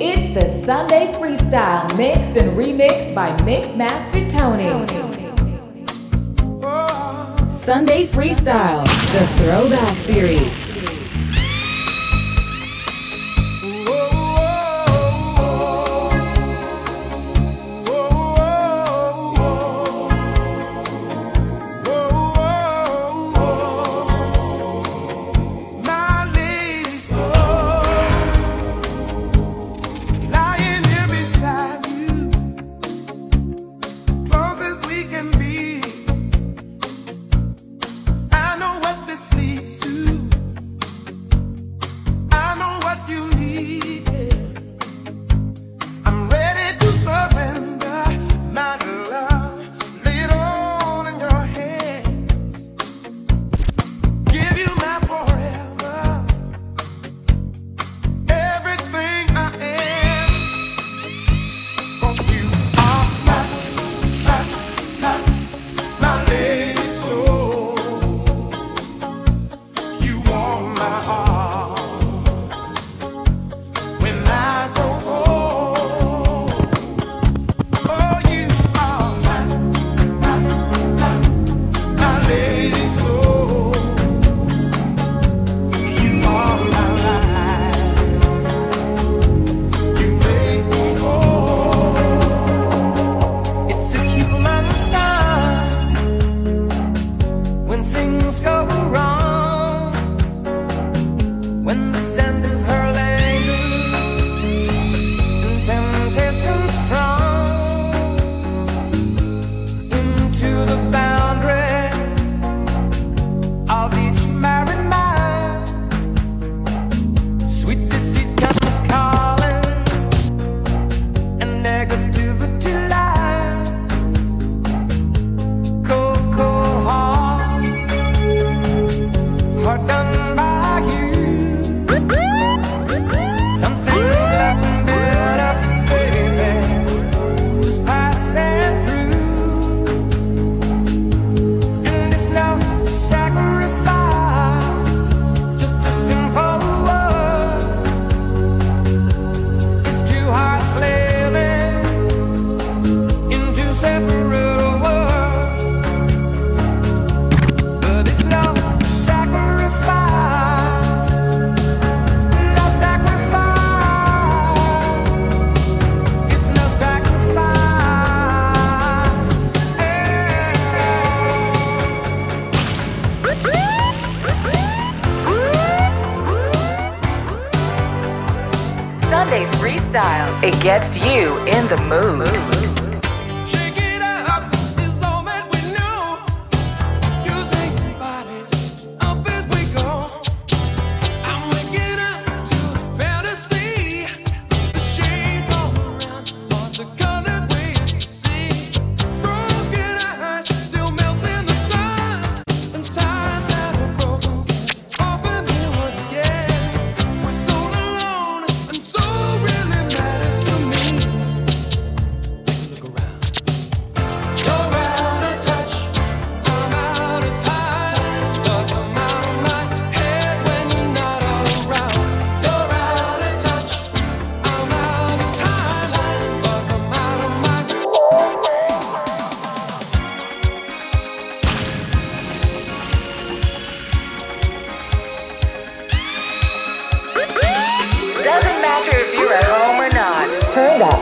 It's the Sunday Freestyle mixed and remixed by Mixmaster Tony. Sunday Freestyle, the Throwback Series.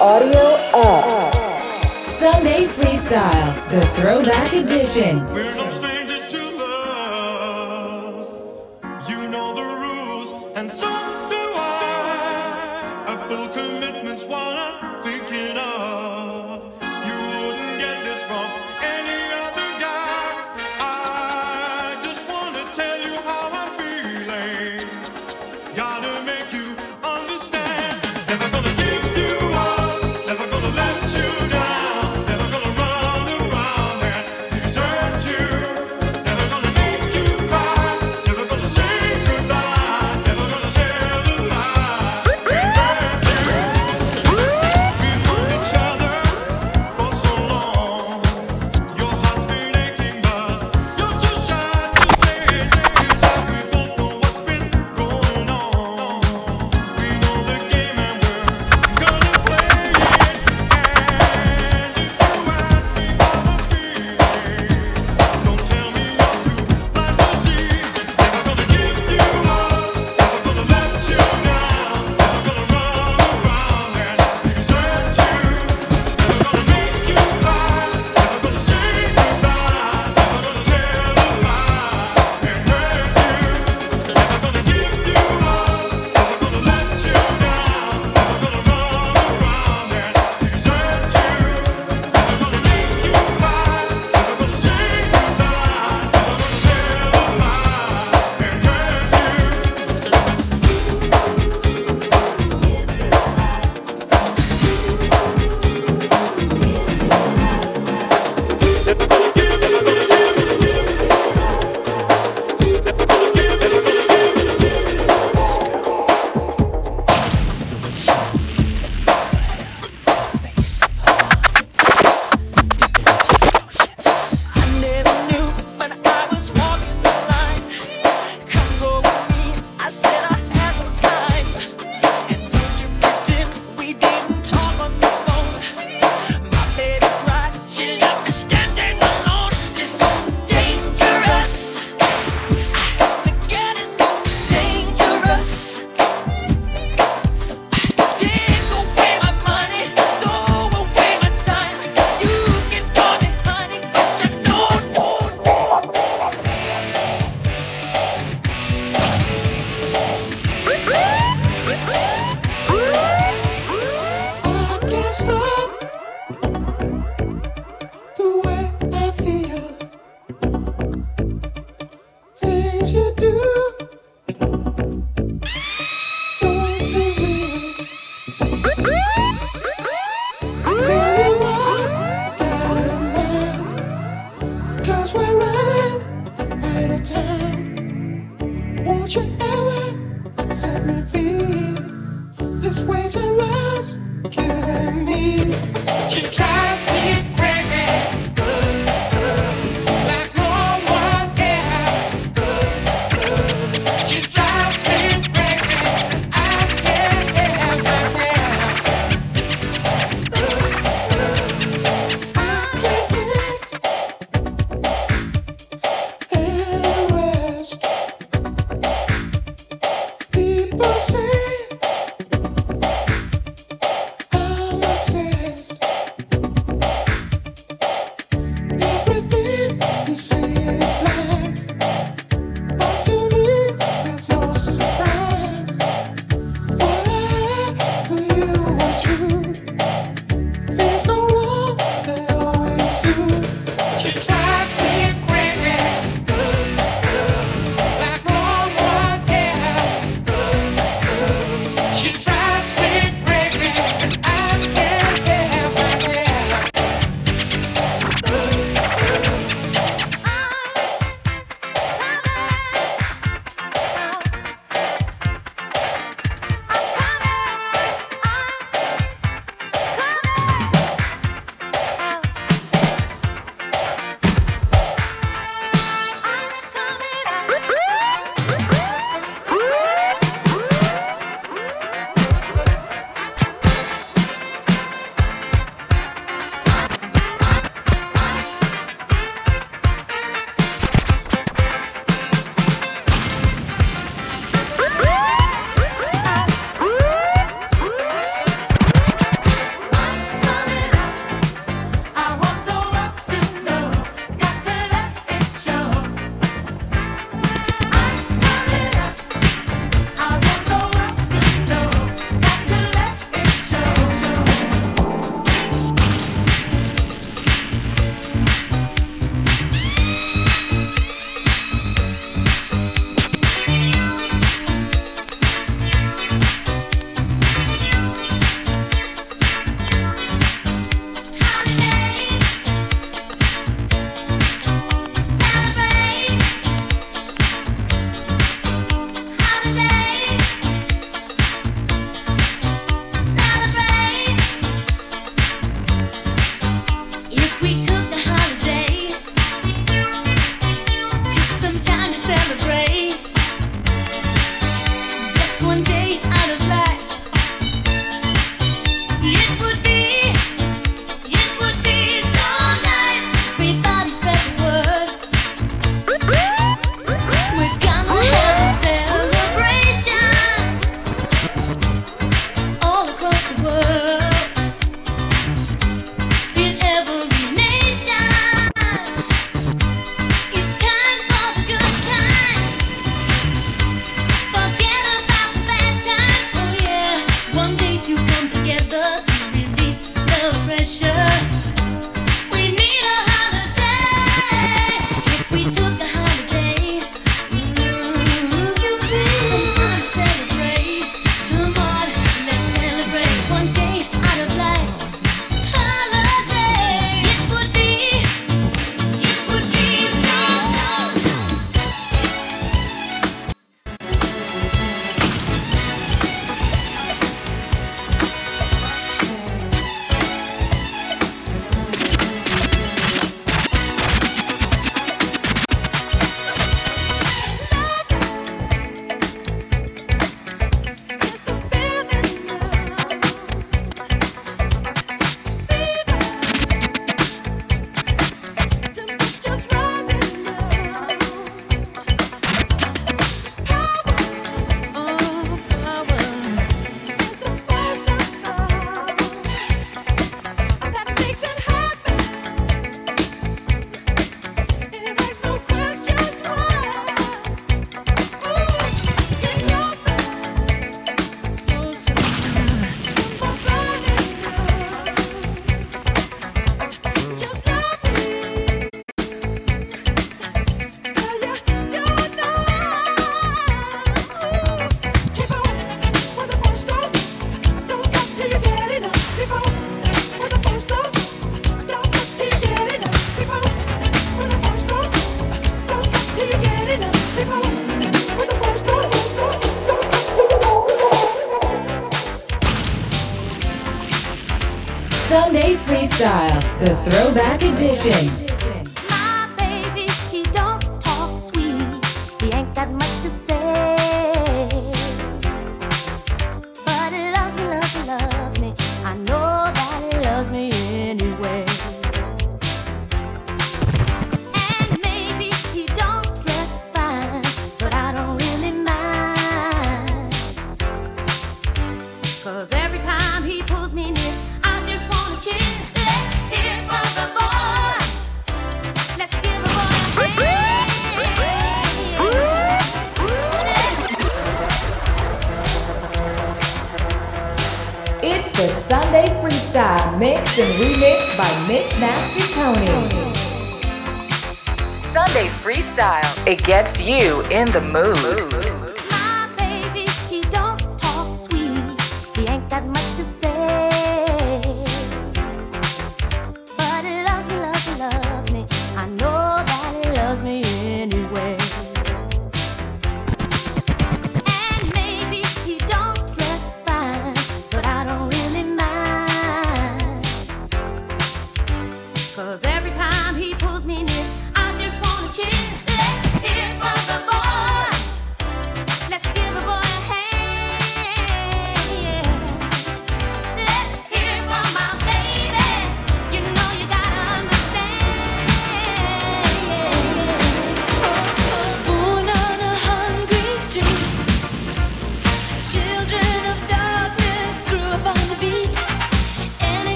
Audio Up. Sunday Freestyle, the Throwback Edition.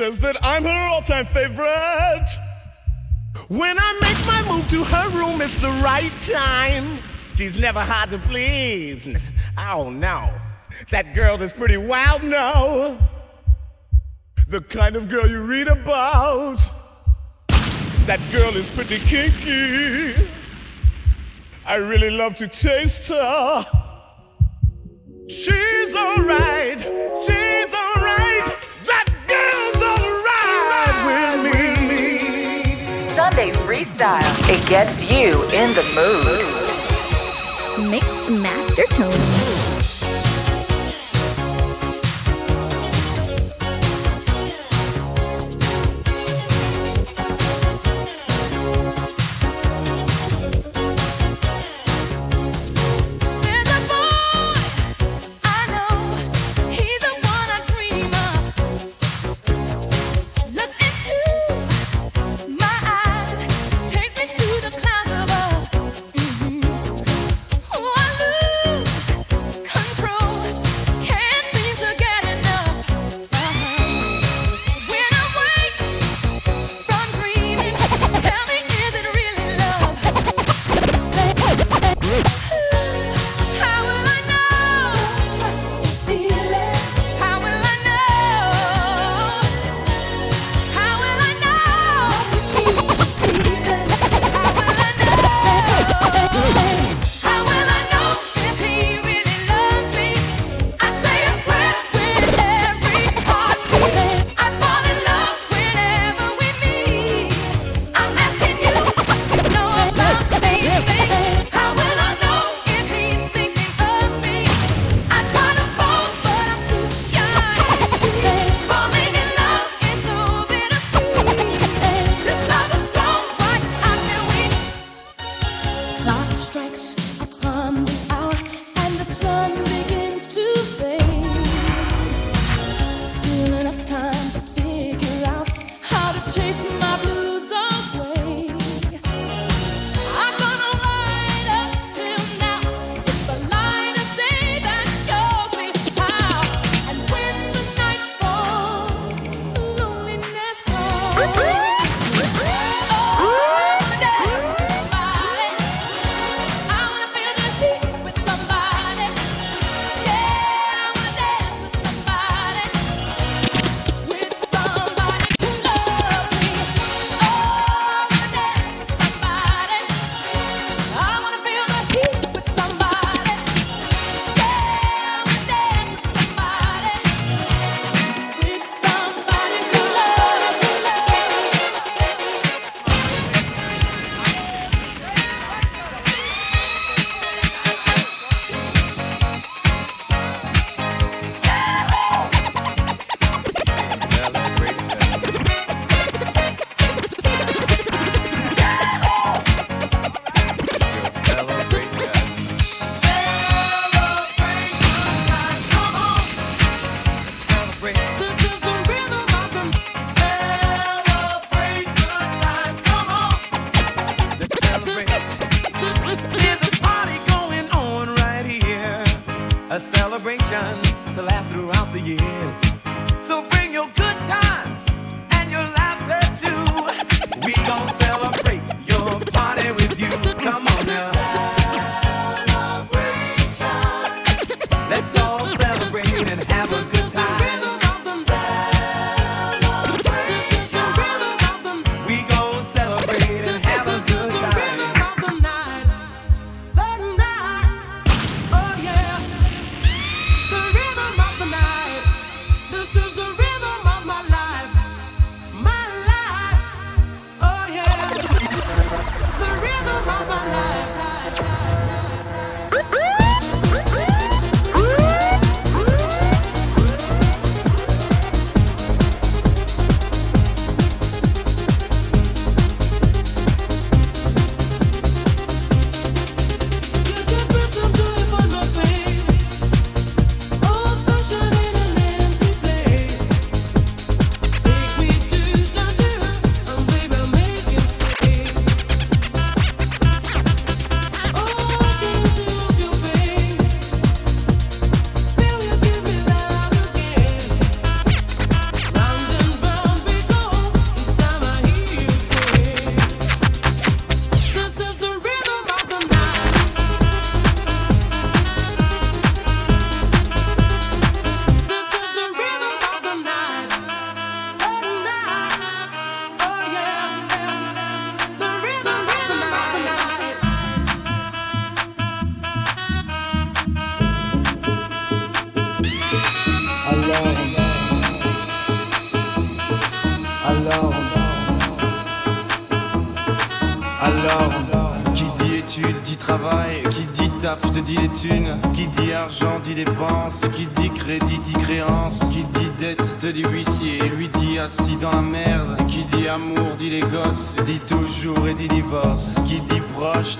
Says that I'm her all time favorite. When I make my move to her room, it's the right time. She's never hard to please. Oh no, that girl is pretty wild now. The kind of girl you read about. That girl is pretty kinky. I really love to taste her. Gets you in the mood. Mix Master Tony.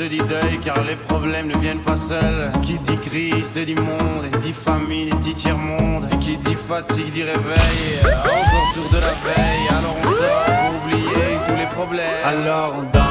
Te deuil car les problèmes ne viennent pas seuls. Qui dit crise te dit monde. Et dit famine dit tiers-monde. Et qui dit fatigue dit réveil. Encore sur de la veille. Alors on sort pour oublier tous les problèmes. Alors on.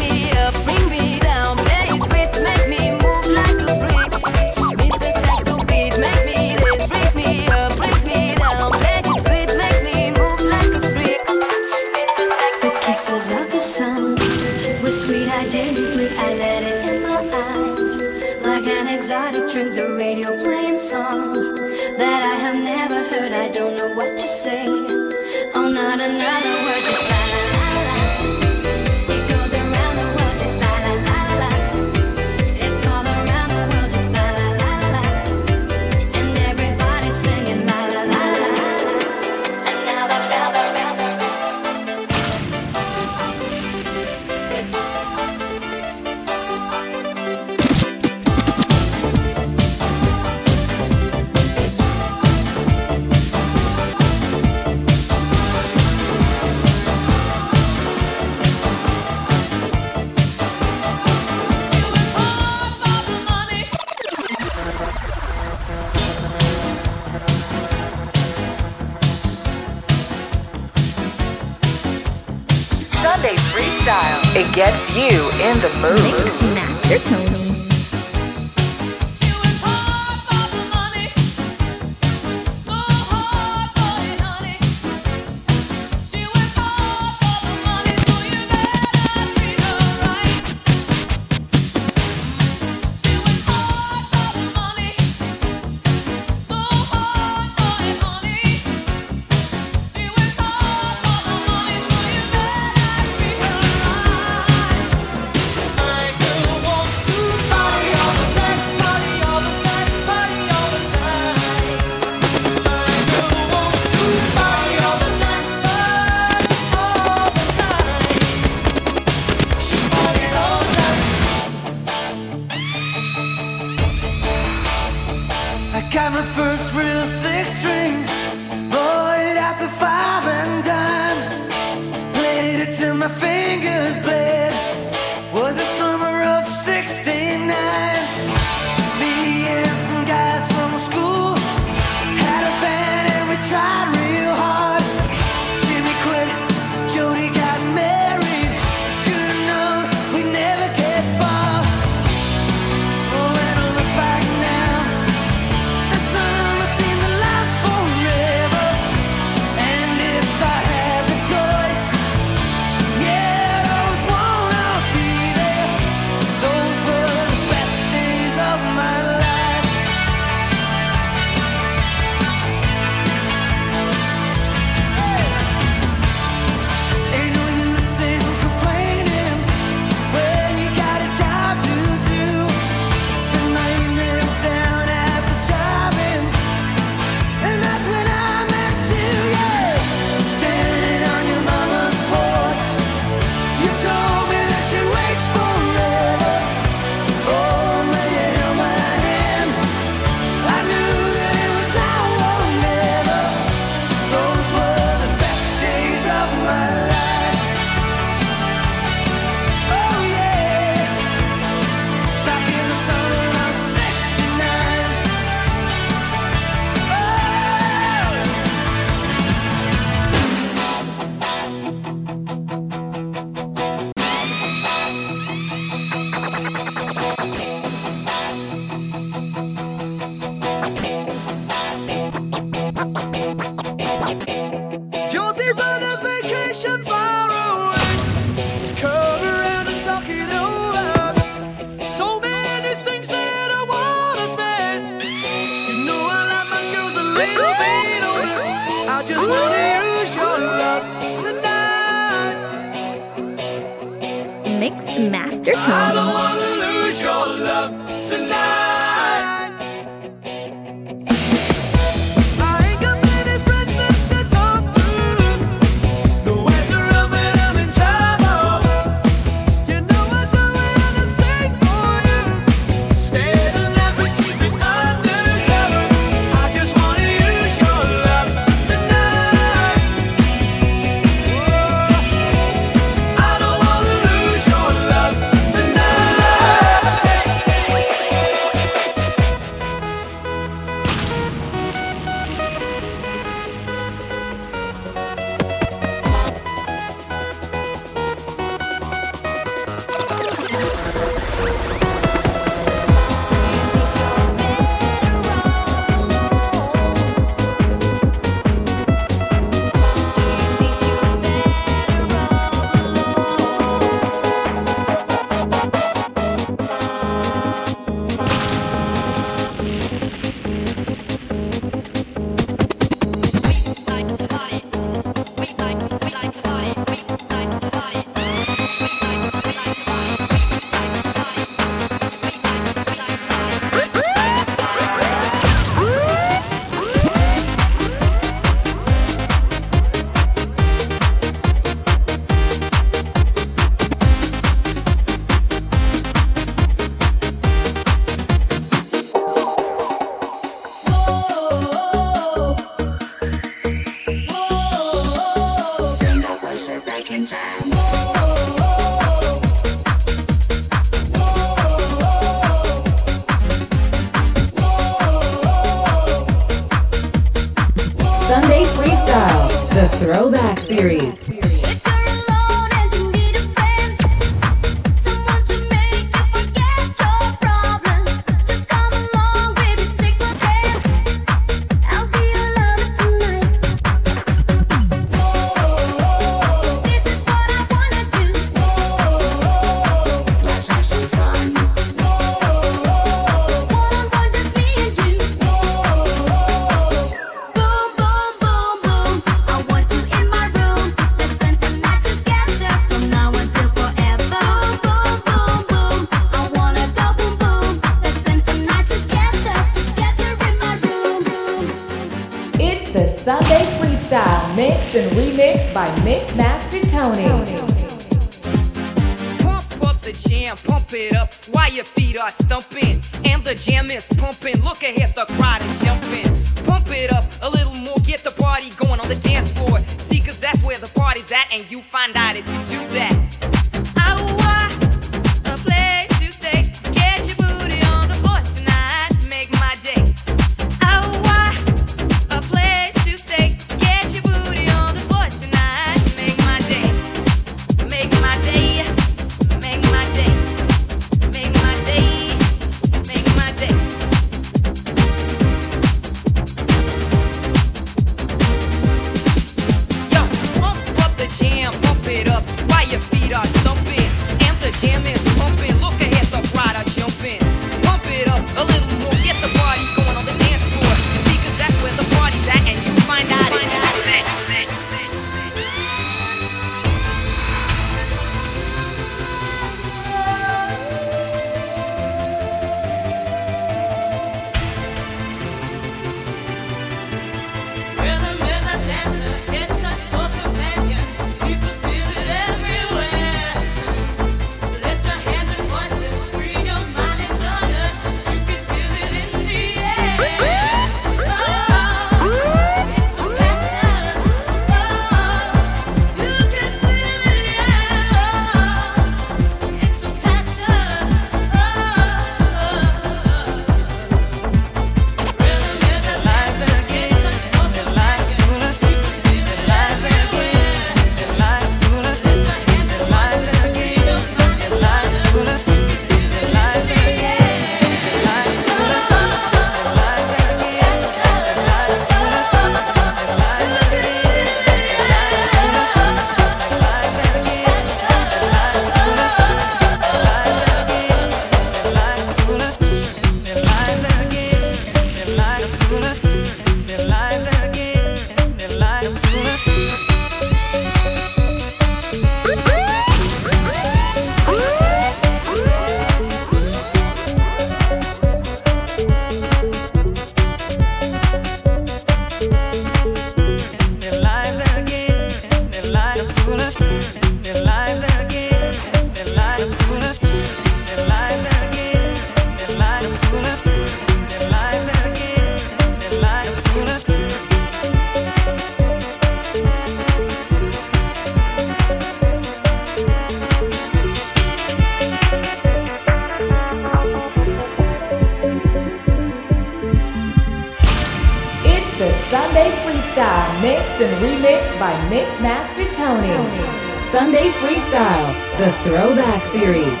series.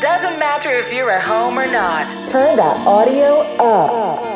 Doesn't matter if you're at home or not. Turn that audio up.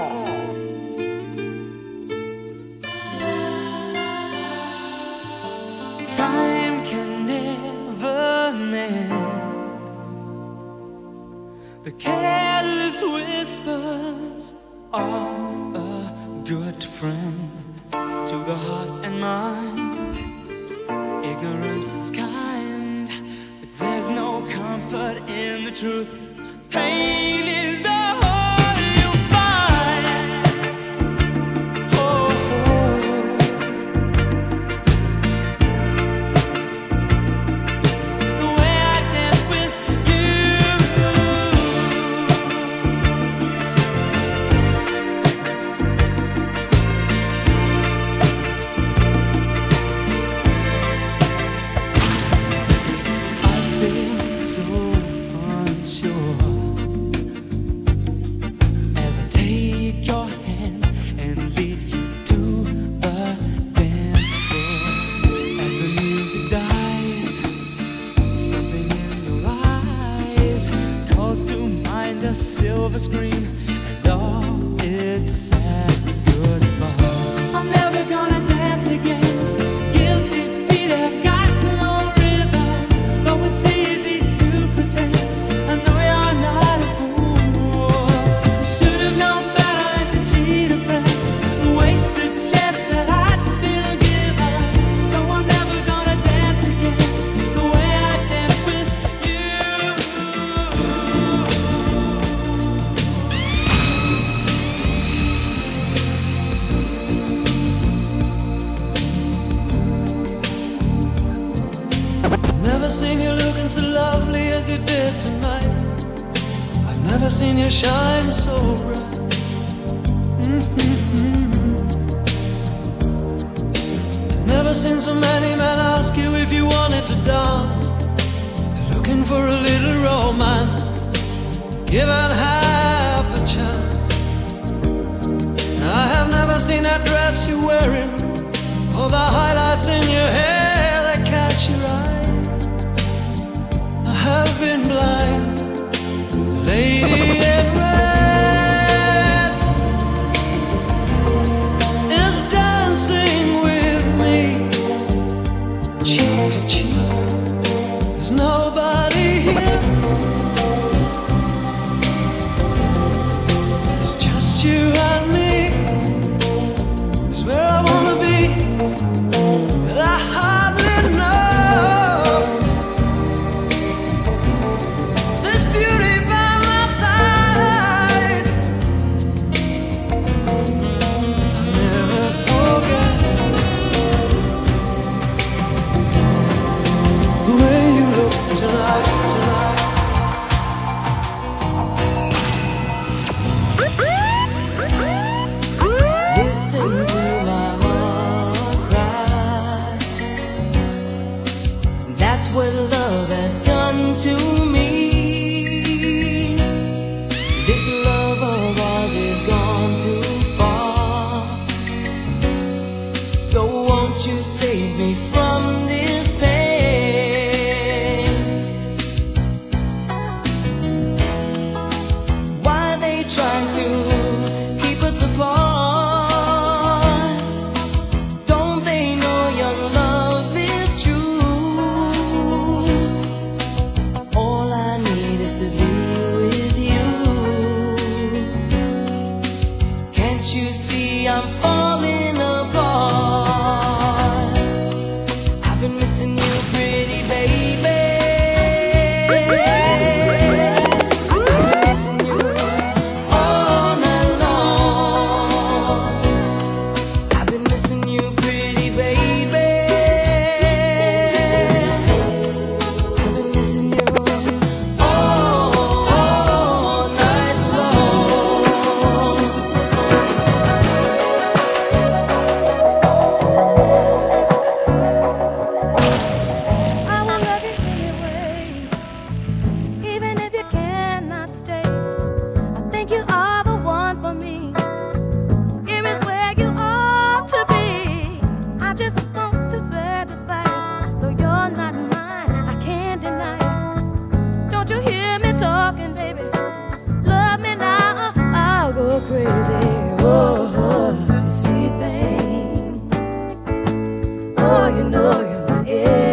Know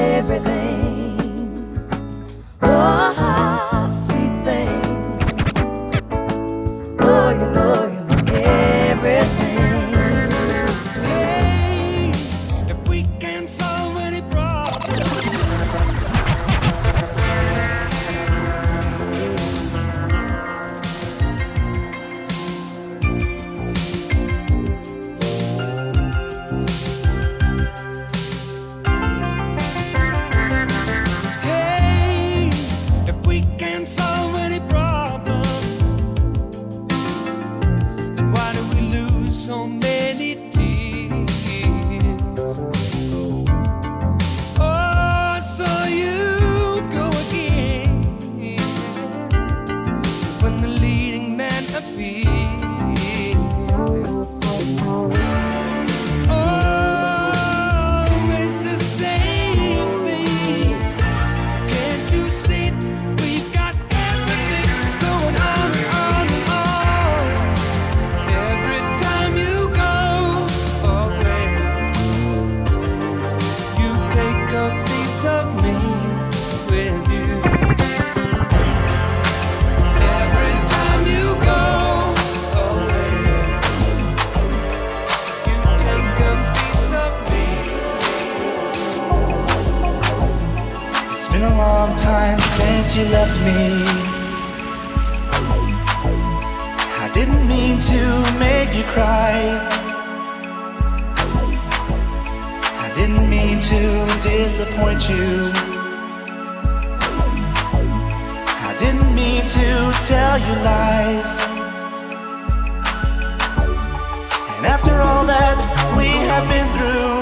have been through,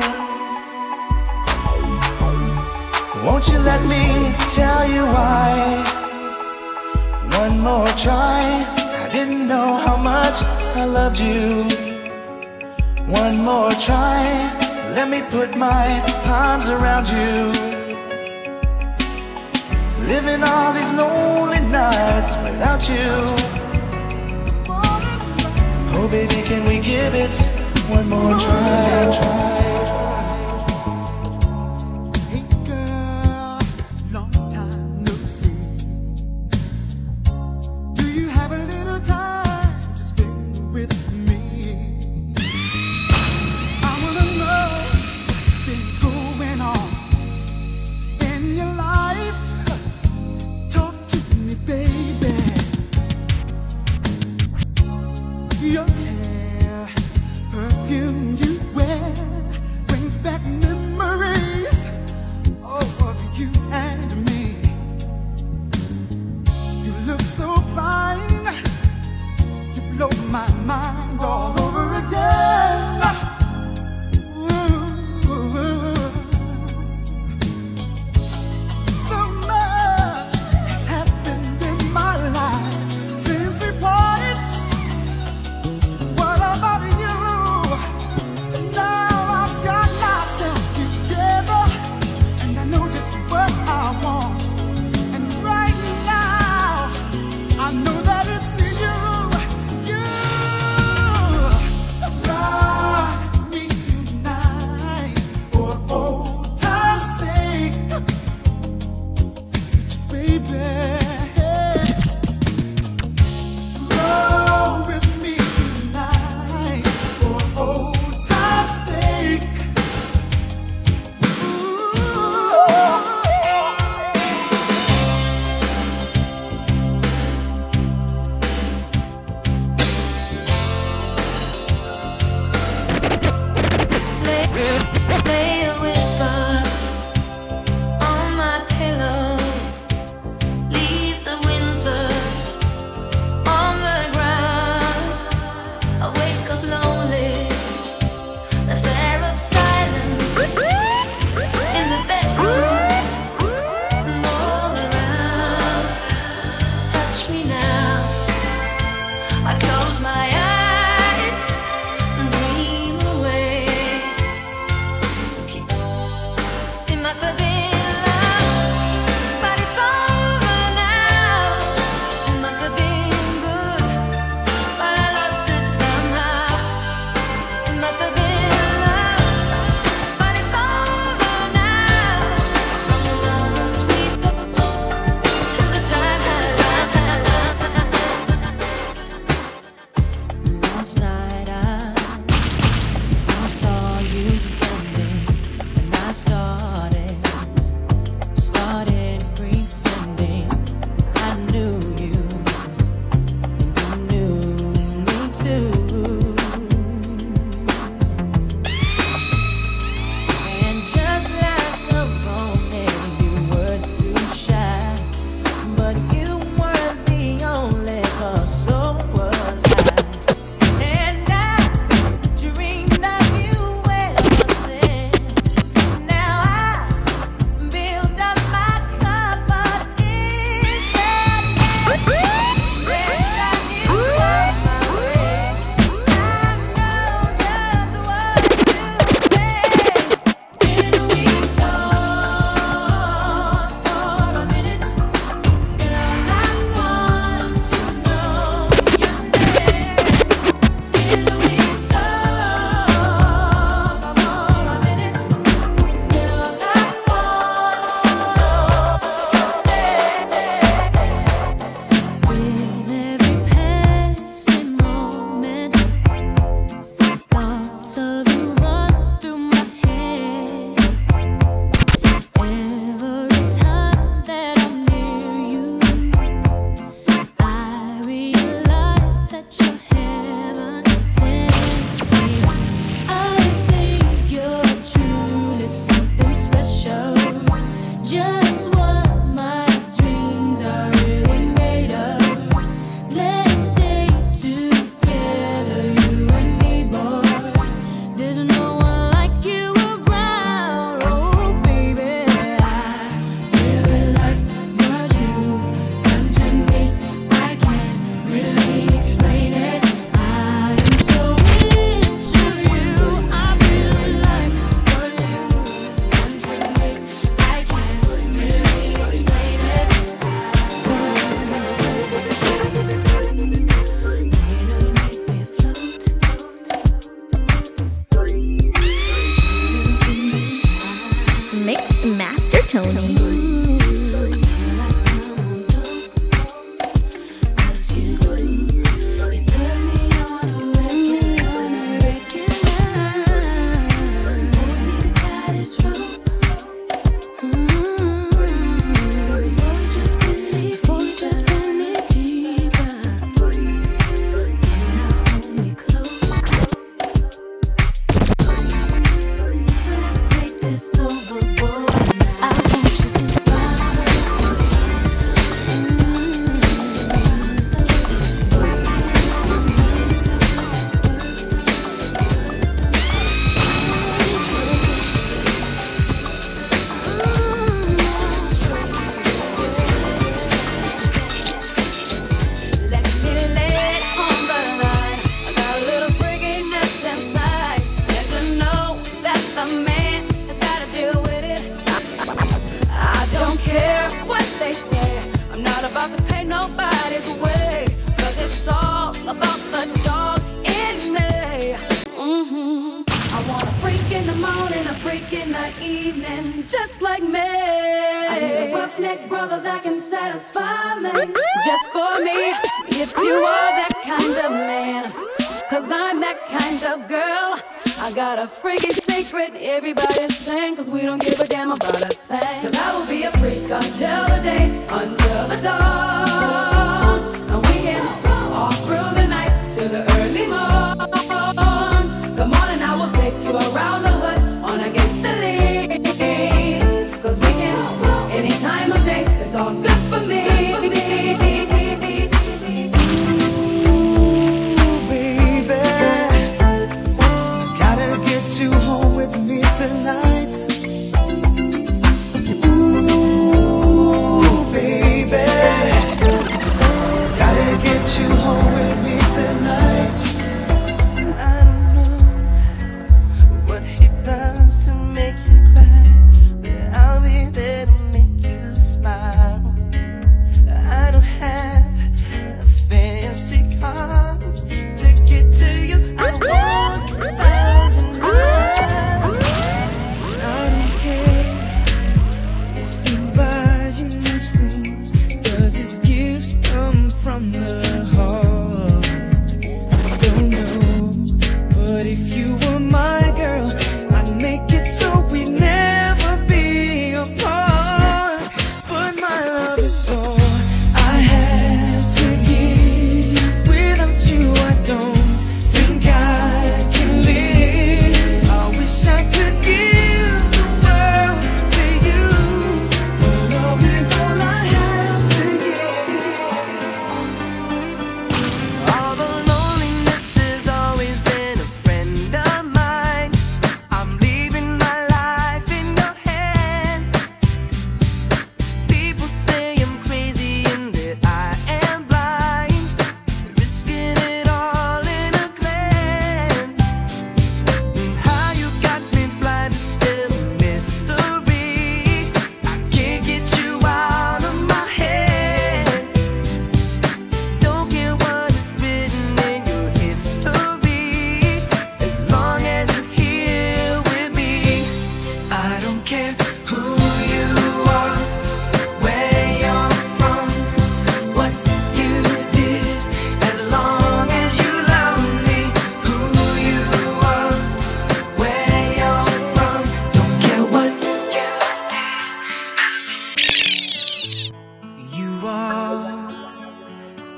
won't you let me tell you why? One more try. I didn't know how much I loved you. One more try. Let me put my arms around you. Living all these lonely nights without you. Oh, baby, can we give it one more try?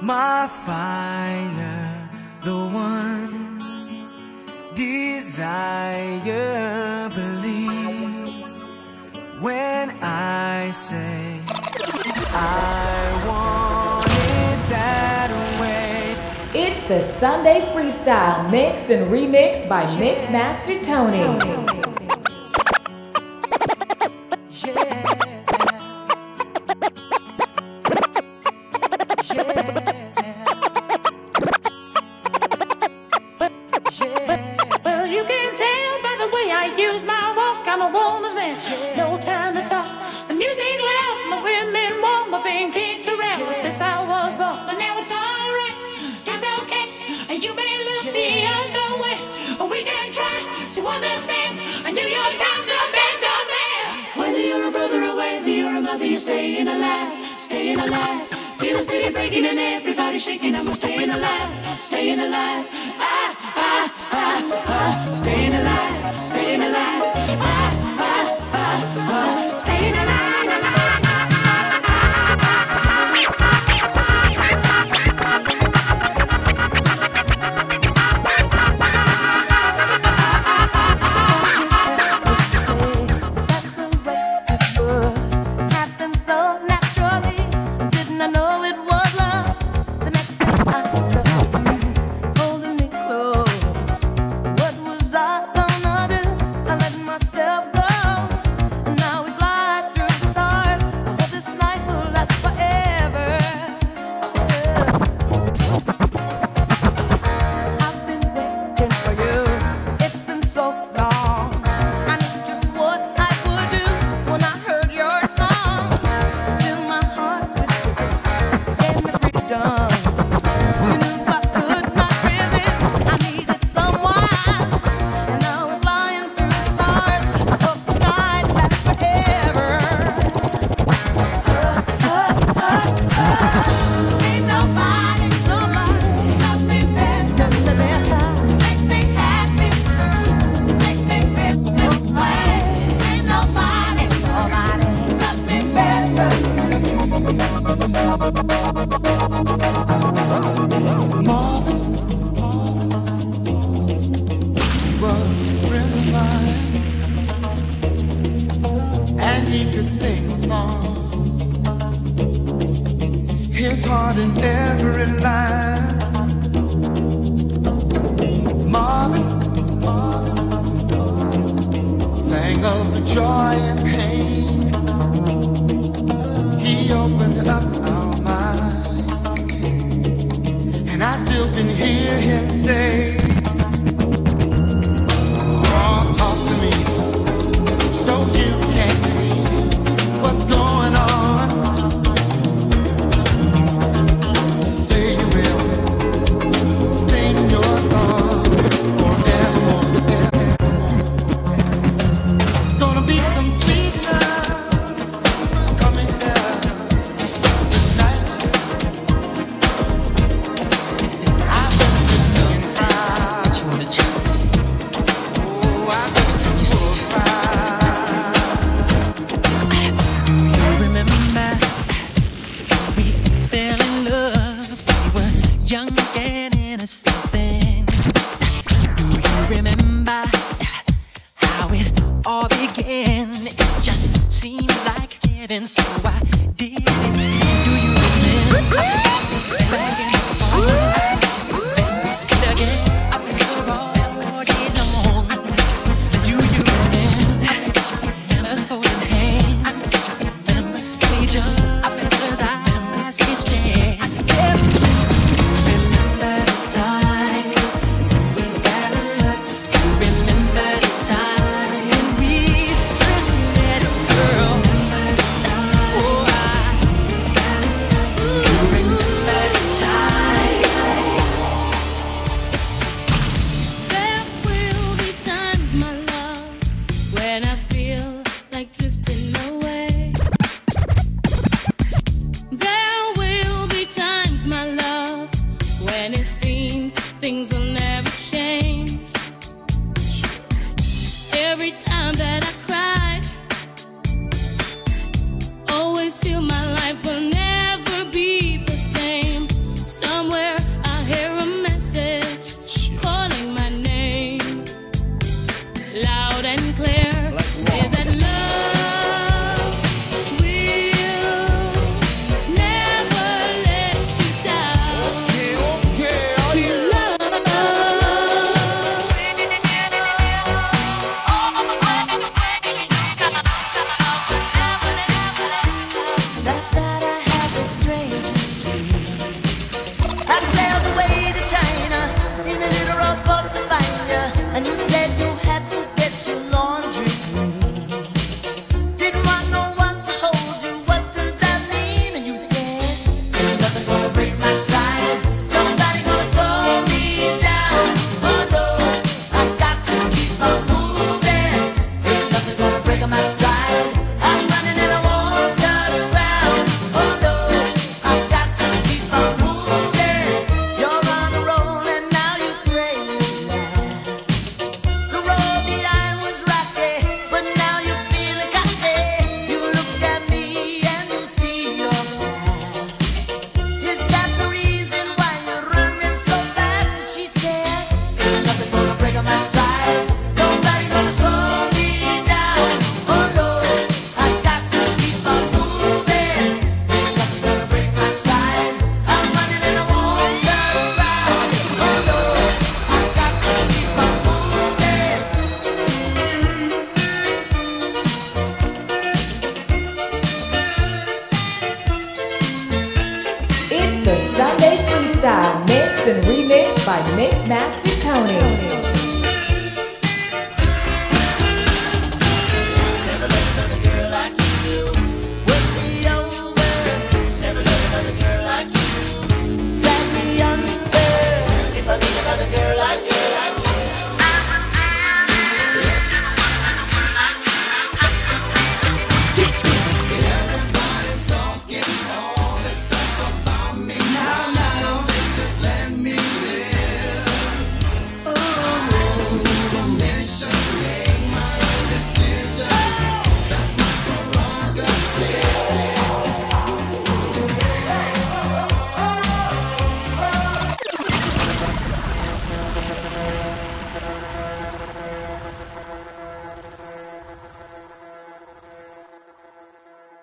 my fire, the one desire. Believe when I say I want it that way. It's the Sunday Freestyle, mixed and remixed by yeah. Mixmaster Tony. Tony.